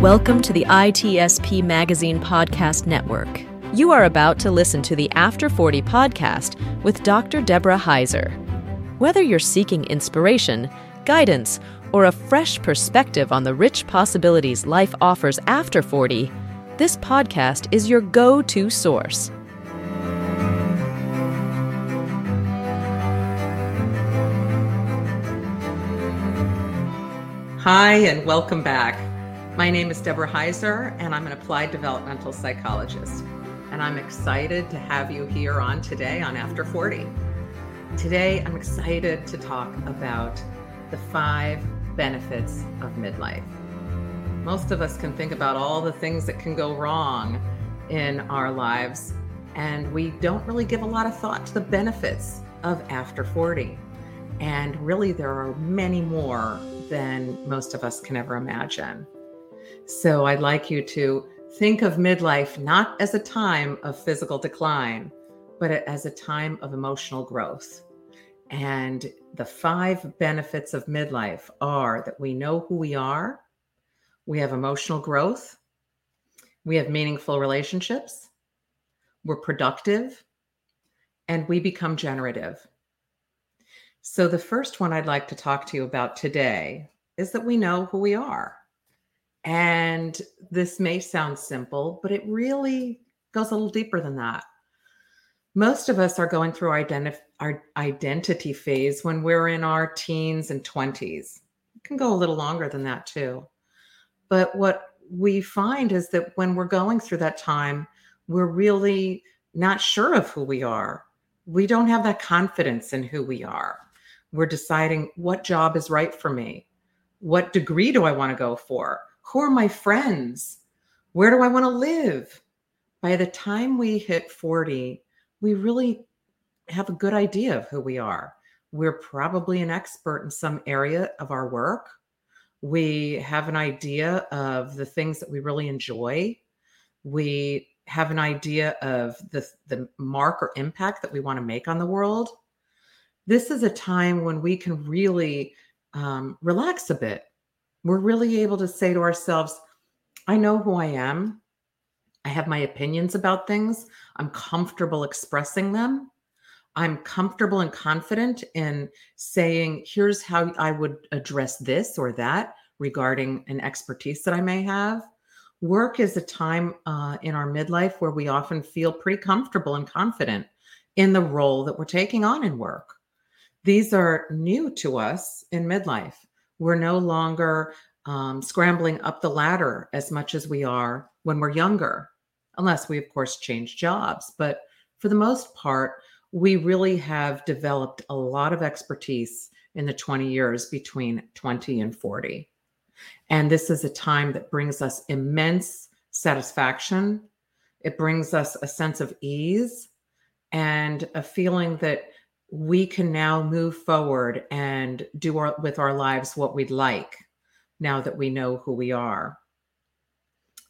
Welcome to the ITSP Magazine Podcast Network. You are about to listen to the After 40 podcast with Dr. Deborah Heiser. Whether you're seeking inspiration, guidance, or a fresh perspective on the rich possibilities life offers after 40, this podcast is your go to source. Hi, and welcome back. My name is Deborah Heiser, and I'm an applied developmental psychologist. And I'm excited to have you here on today on After 40. Today, I'm excited to talk about the five benefits of midlife. Most of us can think about all the things that can go wrong in our lives, and we don't really give a lot of thought to the benefits of after 40. And really, there are many more than most of us can ever imagine. So I'd like you to think of midlife not as a time of physical decline, but as a time of emotional growth. And the five benefits of midlife are that we know who we are, we have emotional growth, we have meaningful relationships, we're productive, and we become generative. So, the first one I'd like to talk to you about today is that we know who we are. And this may sound simple, but it really goes a little deeper than that. Most of us are going through our, identif- our identity phase when we're in our teens and 20s. It can go a little longer than that too. But what we find is that when we're going through that time, we're really not sure of who we are. We don't have that confidence in who we are. We're deciding what job is right for me. What degree do I want to go for? Who are my friends? Where do I want to live? By the time we hit 40, we really have a good idea of who we are. We're probably an expert in some area of our work. We have an idea of the things that we really enjoy. We have an idea of the, the mark or impact that we want to make on the world. This is a time when we can really um, relax a bit we're really able to say to ourselves, I know who I am. I have my opinions about things. I'm comfortable expressing them. I'm comfortable and confident in saying, here's how I would address this or that regarding an expertise that I may have. Work is a time uh, in our midlife where we often feel pretty comfortable and confident in the role that we're taking on in work. These are new to us in midlife. We're no longer um, scrambling up the ladder as much as we are when we're younger, unless we, of course, change jobs. But for the most part, we really have developed a lot of expertise in the 20 years between 20 and 40. And this is a time that brings us immense satisfaction. It brings us a sense of ease and a feeling that we can now move forward and do our, with our lives what we'd like now that we know who we are.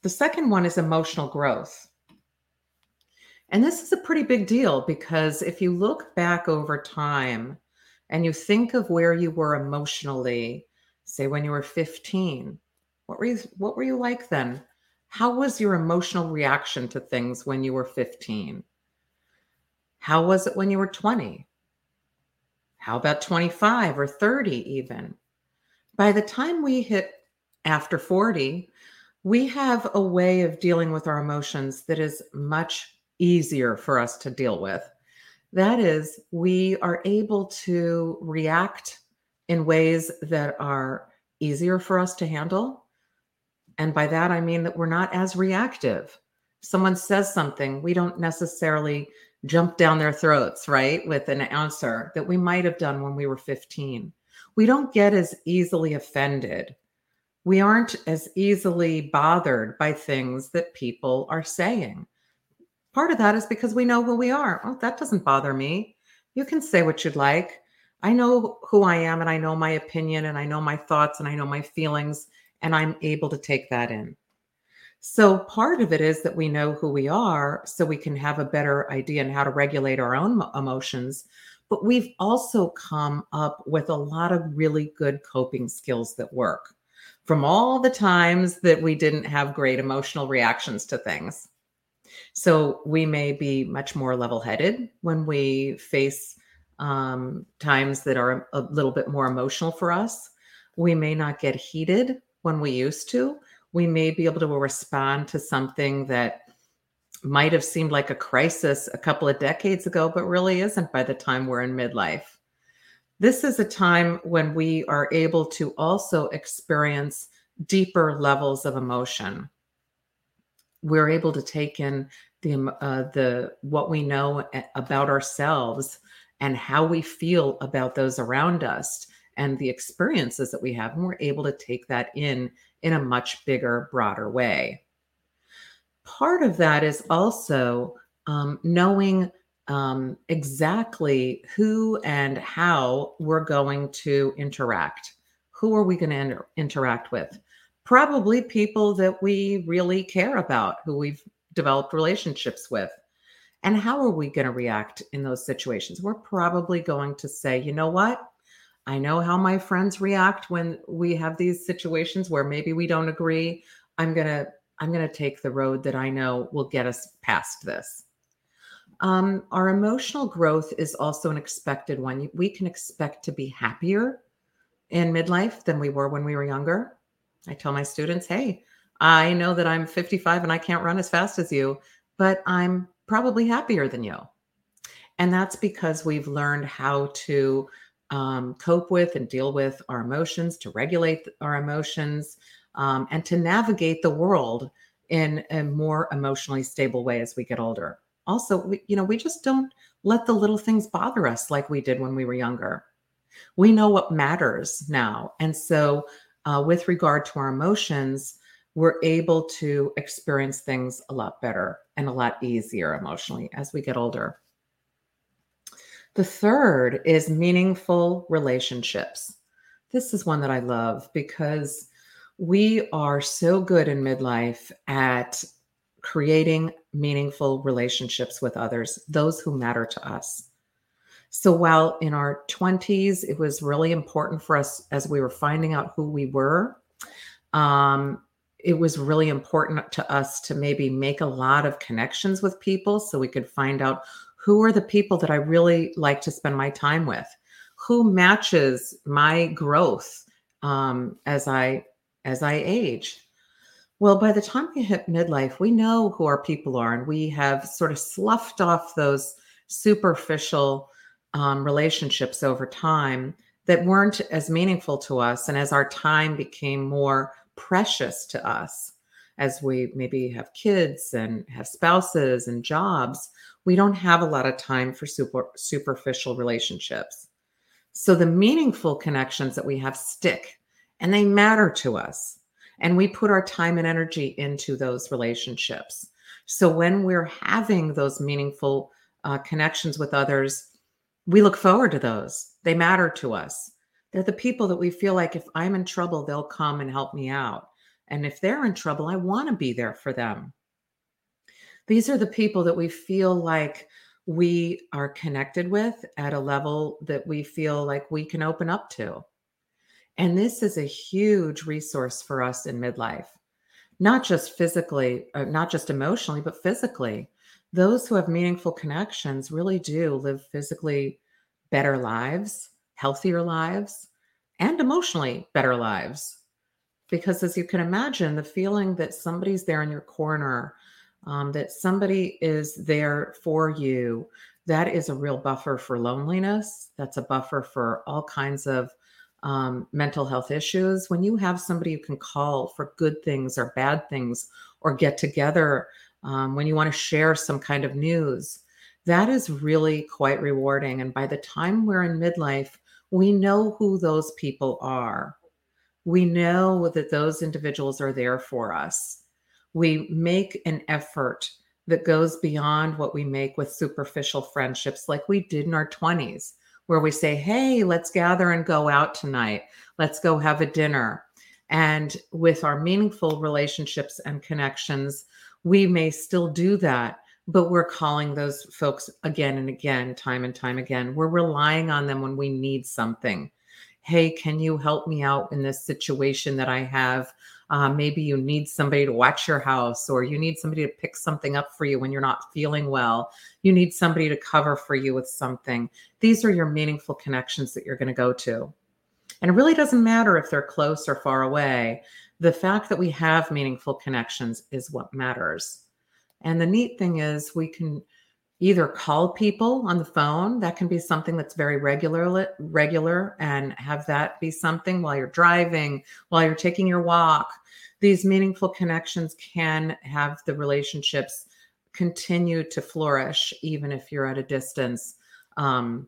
The second one is emotional growth. And this is a pretty big deal because if you look back over time and you think of where you were emotionally, say when you were 15, what were you what were you like then? How was your emotional reaction to things when you were 15? How was it when you were 20? How about 25 or 30 even? By the time we hit after 40, we have a way of dealing with our emotions that is much easier for us to deal with. That is, we are able to react in ways that are easier for us to handle. And by that, I mean that we're not as reactive. Someone says something, we don't necessarily jump down their throats, right, with an answer that we might have done when we were 15. We don't get as easily offended. We aren't as easily bothered by things that people are saying. Part of that is because we know who we are. Oh, that doesn't bother me. You can say what you'd like. I know who I am and I know my opinion and I know my thoughts and I know my feelings and I'm able to take that in. So part of it is that we know who we are so we can have a better idea on how to regulate our own emotions. But we've also come up with a lot of really good coping skills that work from all the times that we didn't have great emotional reactions to things. So we may be much more level headed when we face um, times that are a little bit more emotional for us. We may not get heated when we used to we may be able to respond to something that might have seemed like a crisis a couple of decades ago, but really isn't by the time we're in midlife. This is a time when we are able to also experience deeper levels of emotion. We're able to take in the uh, the what we know about ourselves and how we feel about those around us and the experiences that we have, and we're able to take that in in a much bigger, broader way. Part of that is also um, knowing um, exactly who and how we're going to interact. Who are we going to inter- interact with? Probably people that we really care about, who we've developed relationships with. And how are we going to react in those situations? We're probably going to say, you know what? I know how my friends react when we have these situations where maybe we don't agree. I'm going to I'm going to take the road that I know will get us past this. Um, our emotional growth is also an expected one. We can expect to be happier in midlife than we were when we were younger. I tell my students, hey, I know that I'm 55 and I can't run as fast as you, but I'm probably happier than you. And that's because we've learned how to um, cope with and deal with our emotions, to regulate our emotions, um, and to navigate the world in a more emotionally stable way as we get older. Also, we, you know, we just don't let the little things bother us like we did when we were younger. We know what matters now. And so, uh, with regard to our emotions, we're able to experience things a lot better and a lot easier emotionally as we get older. The third is meaningful relationships. This is one that I love because we are so good in midlife at creating meaningful relationships with others, those who matter to us. So while in our 20s, it was really important for us as we were finding out who we were, um, it was really important to us to maybe make a lot of connections with people so we could find out who are the people that I really like to spend my time with? Who matches my growth um, as I as I age? Well, by the time we hit midlife, we know who our people are, and we have sort of sloughed off those superficial um, relationships over time that weren't as meaningful to us. And as our time became more precious to us, as we maybe have kids and have spouses and jobs, we don't have a lot of time for super superficial relationships. So the meaningful connections that we have stick and they matter to us. And we put our time and energy into those relationships. So when we're having those meaningful uh, connections with others, we look forward to those. They matter to us. They're the people that we feel like if I'm in trouble, they'll come and help me out. And if they're in trouble, I want to be there for them. These are the people that we feel like we are connected with at a level that we feel like we can open up to. And this is a huge resource for us in midlife, not just physically, uh, not just emotionally, but physically. Those who have meaningful connections really do live physically better lives, healthier lives, and emotionally better lives. Because as you can imagine, the feeling that somebody's there in your corner um, that somebody is there for you, that is a real buffer for loneliness. That's a buffer for all kinds of um, mental health issues. When you have somebody you can call for good things or bad things, or get together um, when you want to share some kind of news, that is really quite rewarding. And by the time we're in midlife, we know who those people are. We know that those individuals are there for us we make an effort that goes beyond what we make with superficial friendships like we did in our 20s where we say hey let's gather and go out tonight let's go have a dinner And with our meaningful relationships and connections, we may still do that, but we're calling those folks again and again, time and time again. We're relying on them when we need something. Hey, can you help me out in this situation that I have? Uh, maybe you need somebody to watch your house, or you need somebody to pick something up for you when you're not feeling well. You need somebody to cover for you with something. These are your meaningful connections that you're going to go to. And it really doesn't matter if they're close or far away. The fact that we have meaningful connections is what matters. And the neat thing is, we can either call people on the phone that can be something that's very regular regular and have that be something while you're driving while you're taking your walk. These meaningful connections can have the relationships continue to flourish even if you're at a distance um,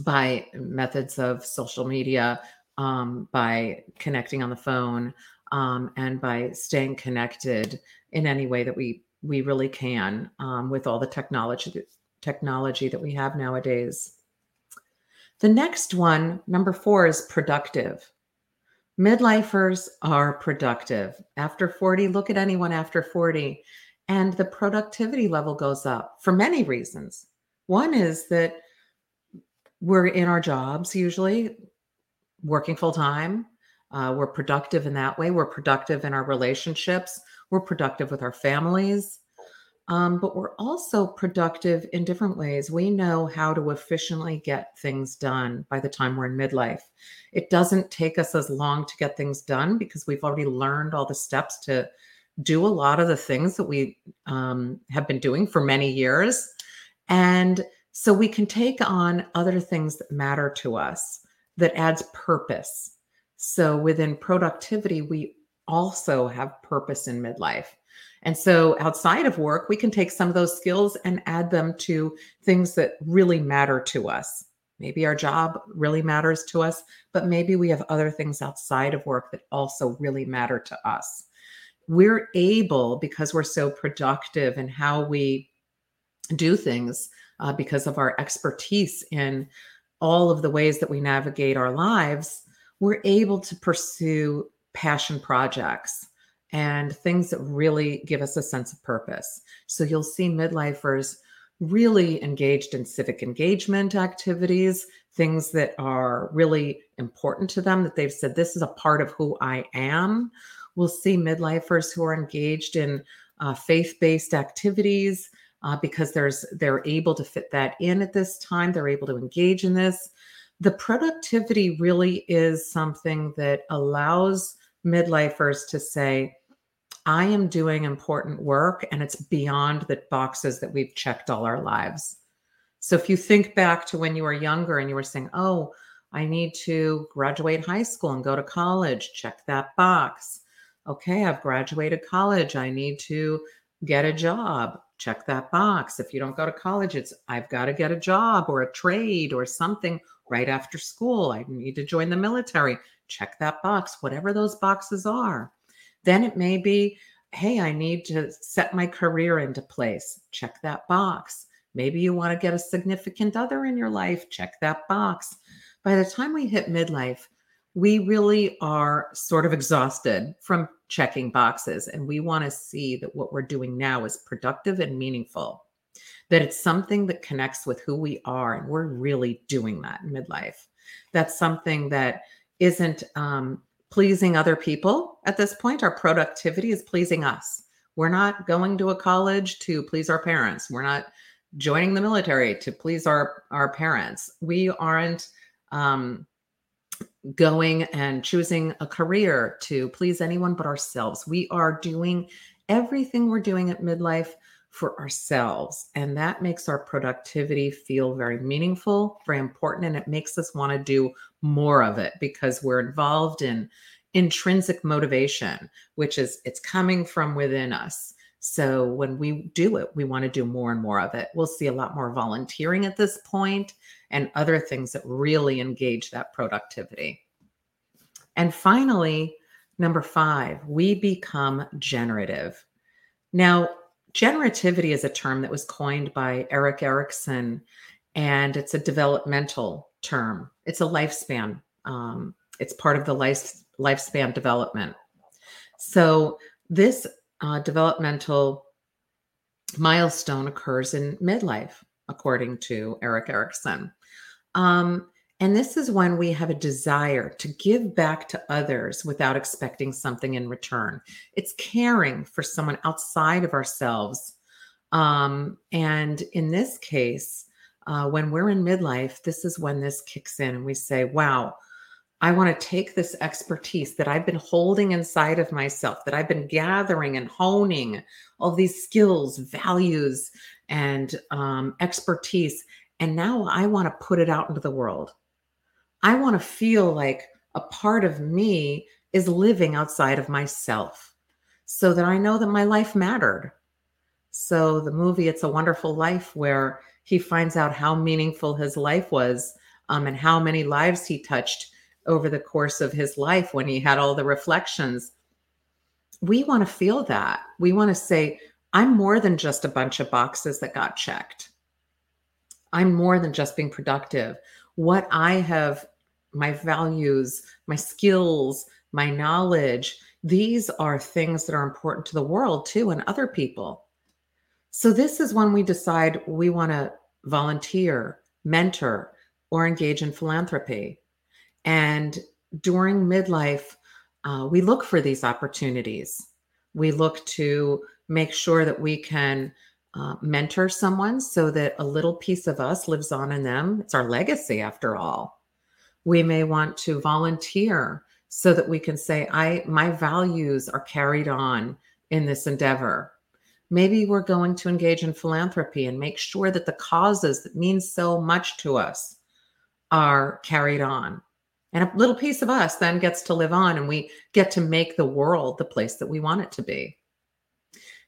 by methods of social media, um, by connecting on the phone, um, and by staying connected in any way that we we really can um, with all the technology technology that we have nowadays. The next one, number four, is productive. Midlifers are productive. After 40, look at anyone after 40, and the productivity level goes up for many reasons. One is that we're in our jobs usually working full time. Uh, we're productive in that way. We're productive in our relationships. We're productive with our families. Um, but we're also productive in different ways. We know how to efficiently get things done by the time we're in midlife. It doesn't take us as long to get things done because we've already learned all the steps to do a lot of the things that we um, have been doing for many years. And so we can take on other things that matter to us that adds purpose. So within productivity, we also have purpose in midlife. And so outside of work, we can take some of those skills and add them to things that really matter to us. Maybe our job really matters to us, but maybe we have other things outside of work that also really matter to us. We're able, because we're so productive in how we do things, uh, because of our expertise in all of the ways that we navigate our lives, we're able to pursue passion projects and things that really give us a sense of purpose. So you'll see midlifers really engaged in civic engagement activities, things that are really important to them that they've said, This is a part of who I am. We'll see midlifers who are engaged in uh, faith based activities, uh, because there's they're able to fit that in at this time. They're able to engage in this. The productivity really is something that allows midlifers to say, I am doing important work and it's beyond the boxes that we've checked all our lives. So if you think back to when you were younger and you were saying, oh, I need to graduate high school and go to college, check that box. Okay, I've graduated college. I need to get a job check that box. If you don't go to college, it's I've got to get a job or a trade or something right after school. I need to join the military. Check that box, whatever those boxes are. Then it may be, hey, I need to set my career into place. Check that box. Maybe you want to get a significant other in your life. Check that box. By the time we hit midlife, we really are sort of exhausted from checking boxes and we want to see that what we're doing now is productive and meaningful that it's something that connects with who we are and we're really doing that in midlife that's something that isn't um, pleasing other people at this point. Our productivity is pleasing us. We're not going to a college to please our parents. We're not joining the military to please our our parents. We aren't um, going and choosing a career to please anyone but ourselves. We are doing everything we're doing at midlife for ourselves. And that makes our productivity feel very meaningful, very important. And it makes us want to do more of it because we're involved in intrinsic motivation, which is it's coming from within us. So when we do it, we want to do more and more of it. We'll see a lot more volunteering at this point and other things that really engage that productivity. And finally, number five, we become generative. Now, generativity is a term that was coined by Erik Erikson, and it's a developmental term. It's a lifespan. Um, it's part of the life lifespan development. So, this uh, developmental milestone occurs in midlife, according to Erik Erikson. Um, and this is when we have a desire to give back to others without expecting something in return. It's caring for someone outside of ourselves. Um, and in this case, uh, when we're in midlife, this is when this kicks in and we say, wow, I want to take this expertise that I've been holding inside of myself, that I've been gathering and honing all these skills, values, and um, expertise. And now I want to put it out into the world. I want to feel like a part of me is living outside of myself so that I know that my life mattered. So, the movie It's a Wonderful Life, where he finds out how meaningful his life was um, and how many lives he touched over the course of his life when he had all the reflections. We want to feel that. We want to say, I'm more than just a bunch of boxes that got checked. I'm more than just being productive. What I have, my values, my skills, my knowledge, these are things that are important to the world too and other people. So, this is when we decide we want to volunteer, mentor, or engage in philanthropy. And during midlife, uh, we look for these opportunities. We look to make sure that we can uh, mentor someone so that a little piece of us lives on in them. It's our legacy, after all. We may want to volunteer so that we can say, I my values are carried on in this endeavor. Maybe we're going to engage in philanthropy and make sure that the causes that mean so much to us are carried on. And a little piece of us then gets to live on and we get to make the world the place that we want it to be.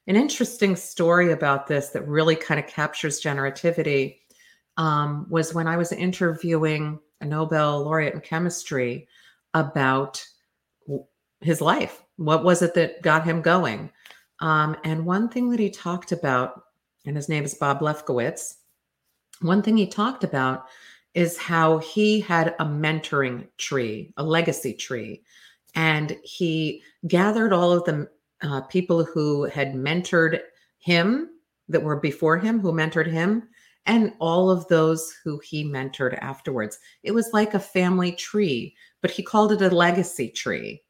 An interesting story about this that really kind of captures generativity um, was when I was interviewing a Nobel laureate in chemistry about his life. What was it that got him going? Um, and one thing that he talked about, and his name is Bob Lefkowitz, one thing he talked about is how he had a mentoring tree, a legacy tree. And he gathered all of the uh, people who had mentored him that were before him, who mentored him, and all of those who he mentored afterwards. It was like a family tree, but he called it a legacy tree.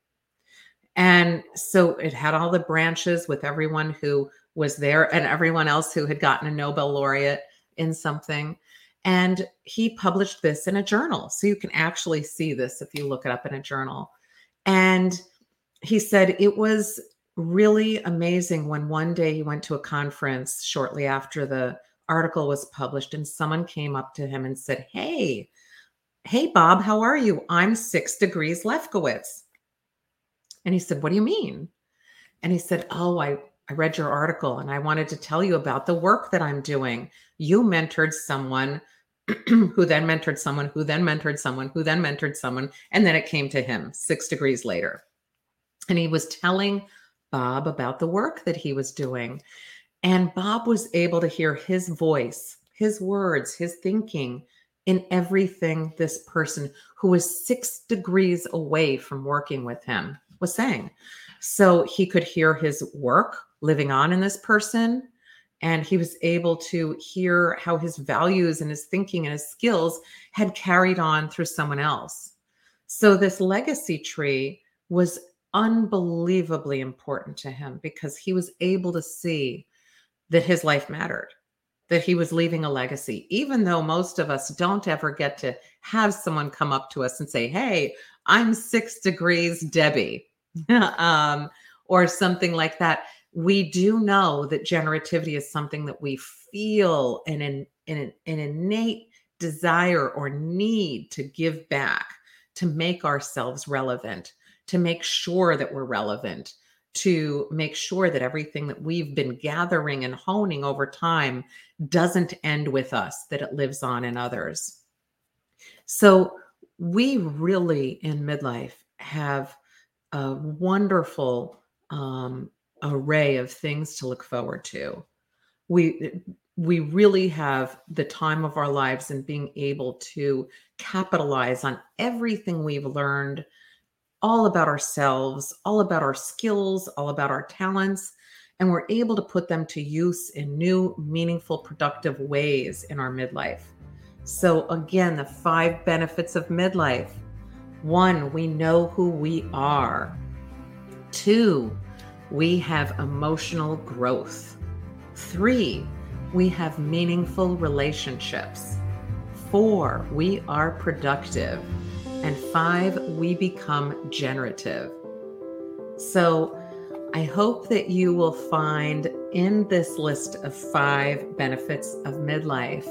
And so it had all the branches with everyone who was there and everyone else who had gotten a Nobel laureate in something. And he published this in a journal. So you can actually see this if you look it up in a journal. And he said it was really amazing when one day he went to a conference shortly after the article was published and someone came up to him and said, Hey, hey, Bob, how are you? I'm six degrees Lefkowitz. And he said, What do you mean? And he said, Oh, I, I read your article and I wanted to tell you about the work that I'm doing. You mentored someone who then mentored someone, who then mentored someone, who then mentored someone. And then it came to him six degrees later. And he was telling Bob about the work that he was doing. And Bob was able to hear his voice, his words, his thinking in everything this person who was six degrees away from working with him was saying. So he could hear his work living on in this person. And he was able to hear how his values and his thinking and his skills had carried on through someone else. So this legacy tree was unbelievably important to him because he was able to see that his life mattered, that he was leaving a legacy, even though most of us don't ever get to have someone come up to us and say, Hey, I'm six degrees Debbie, um, or something like that. We do know that generativity is something that we feel an, in an, an innate desire or need to give back to make ourselves relevant to make sure that we're relevant, to make sure that everything that we've been gathering and honing over time doesn't end with us, that it lives on in others. So, we really in midlife have a wonderful um, array of things to look forward to. We we really have the time of our lives and being able to capitalize on everything we've learned all about ourselves, all about our skills, all about our talents, and we're able to put them to use in new, meaningful, productive ways in our midlife. So, again, the five benefits of midlife one, we know who we are. Two, we have emotional growth. Three, we have meaningful relationships. Four, we are productive. And five, we become generative. So I hope that you will find in this list of five benefits of midlife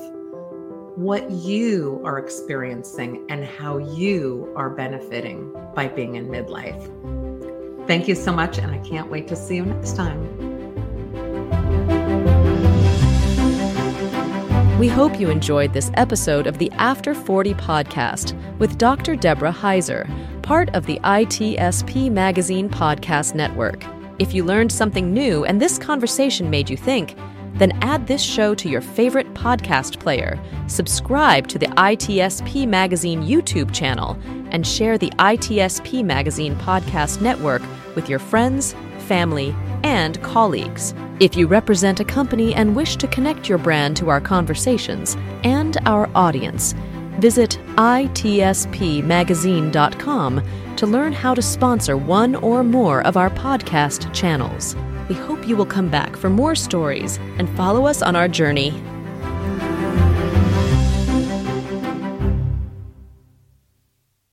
what you are experiencing and how you are benefiting by being in midlife. Thank you so much, and I can't wait to see you next time. We hope you enjoyed this episode of the After 40 podcast with Dr. Deborah Heiser, part of the ITSP Magazine Podcast Network. If you learned something new and this conversation made you think, then add this show to your favorite podcast player, subscribe to the ITSP Magazine YouTube channel, and share the ITSP Magazine Podcast Network with your friends, family, and colleagues. If you represent a company and wish to connect your brand to our conversations and our audience, visit itspmagazine.com to learn how to sponsor one or more of our podcast channels. We hope you will come back for more stories and follow us on our journey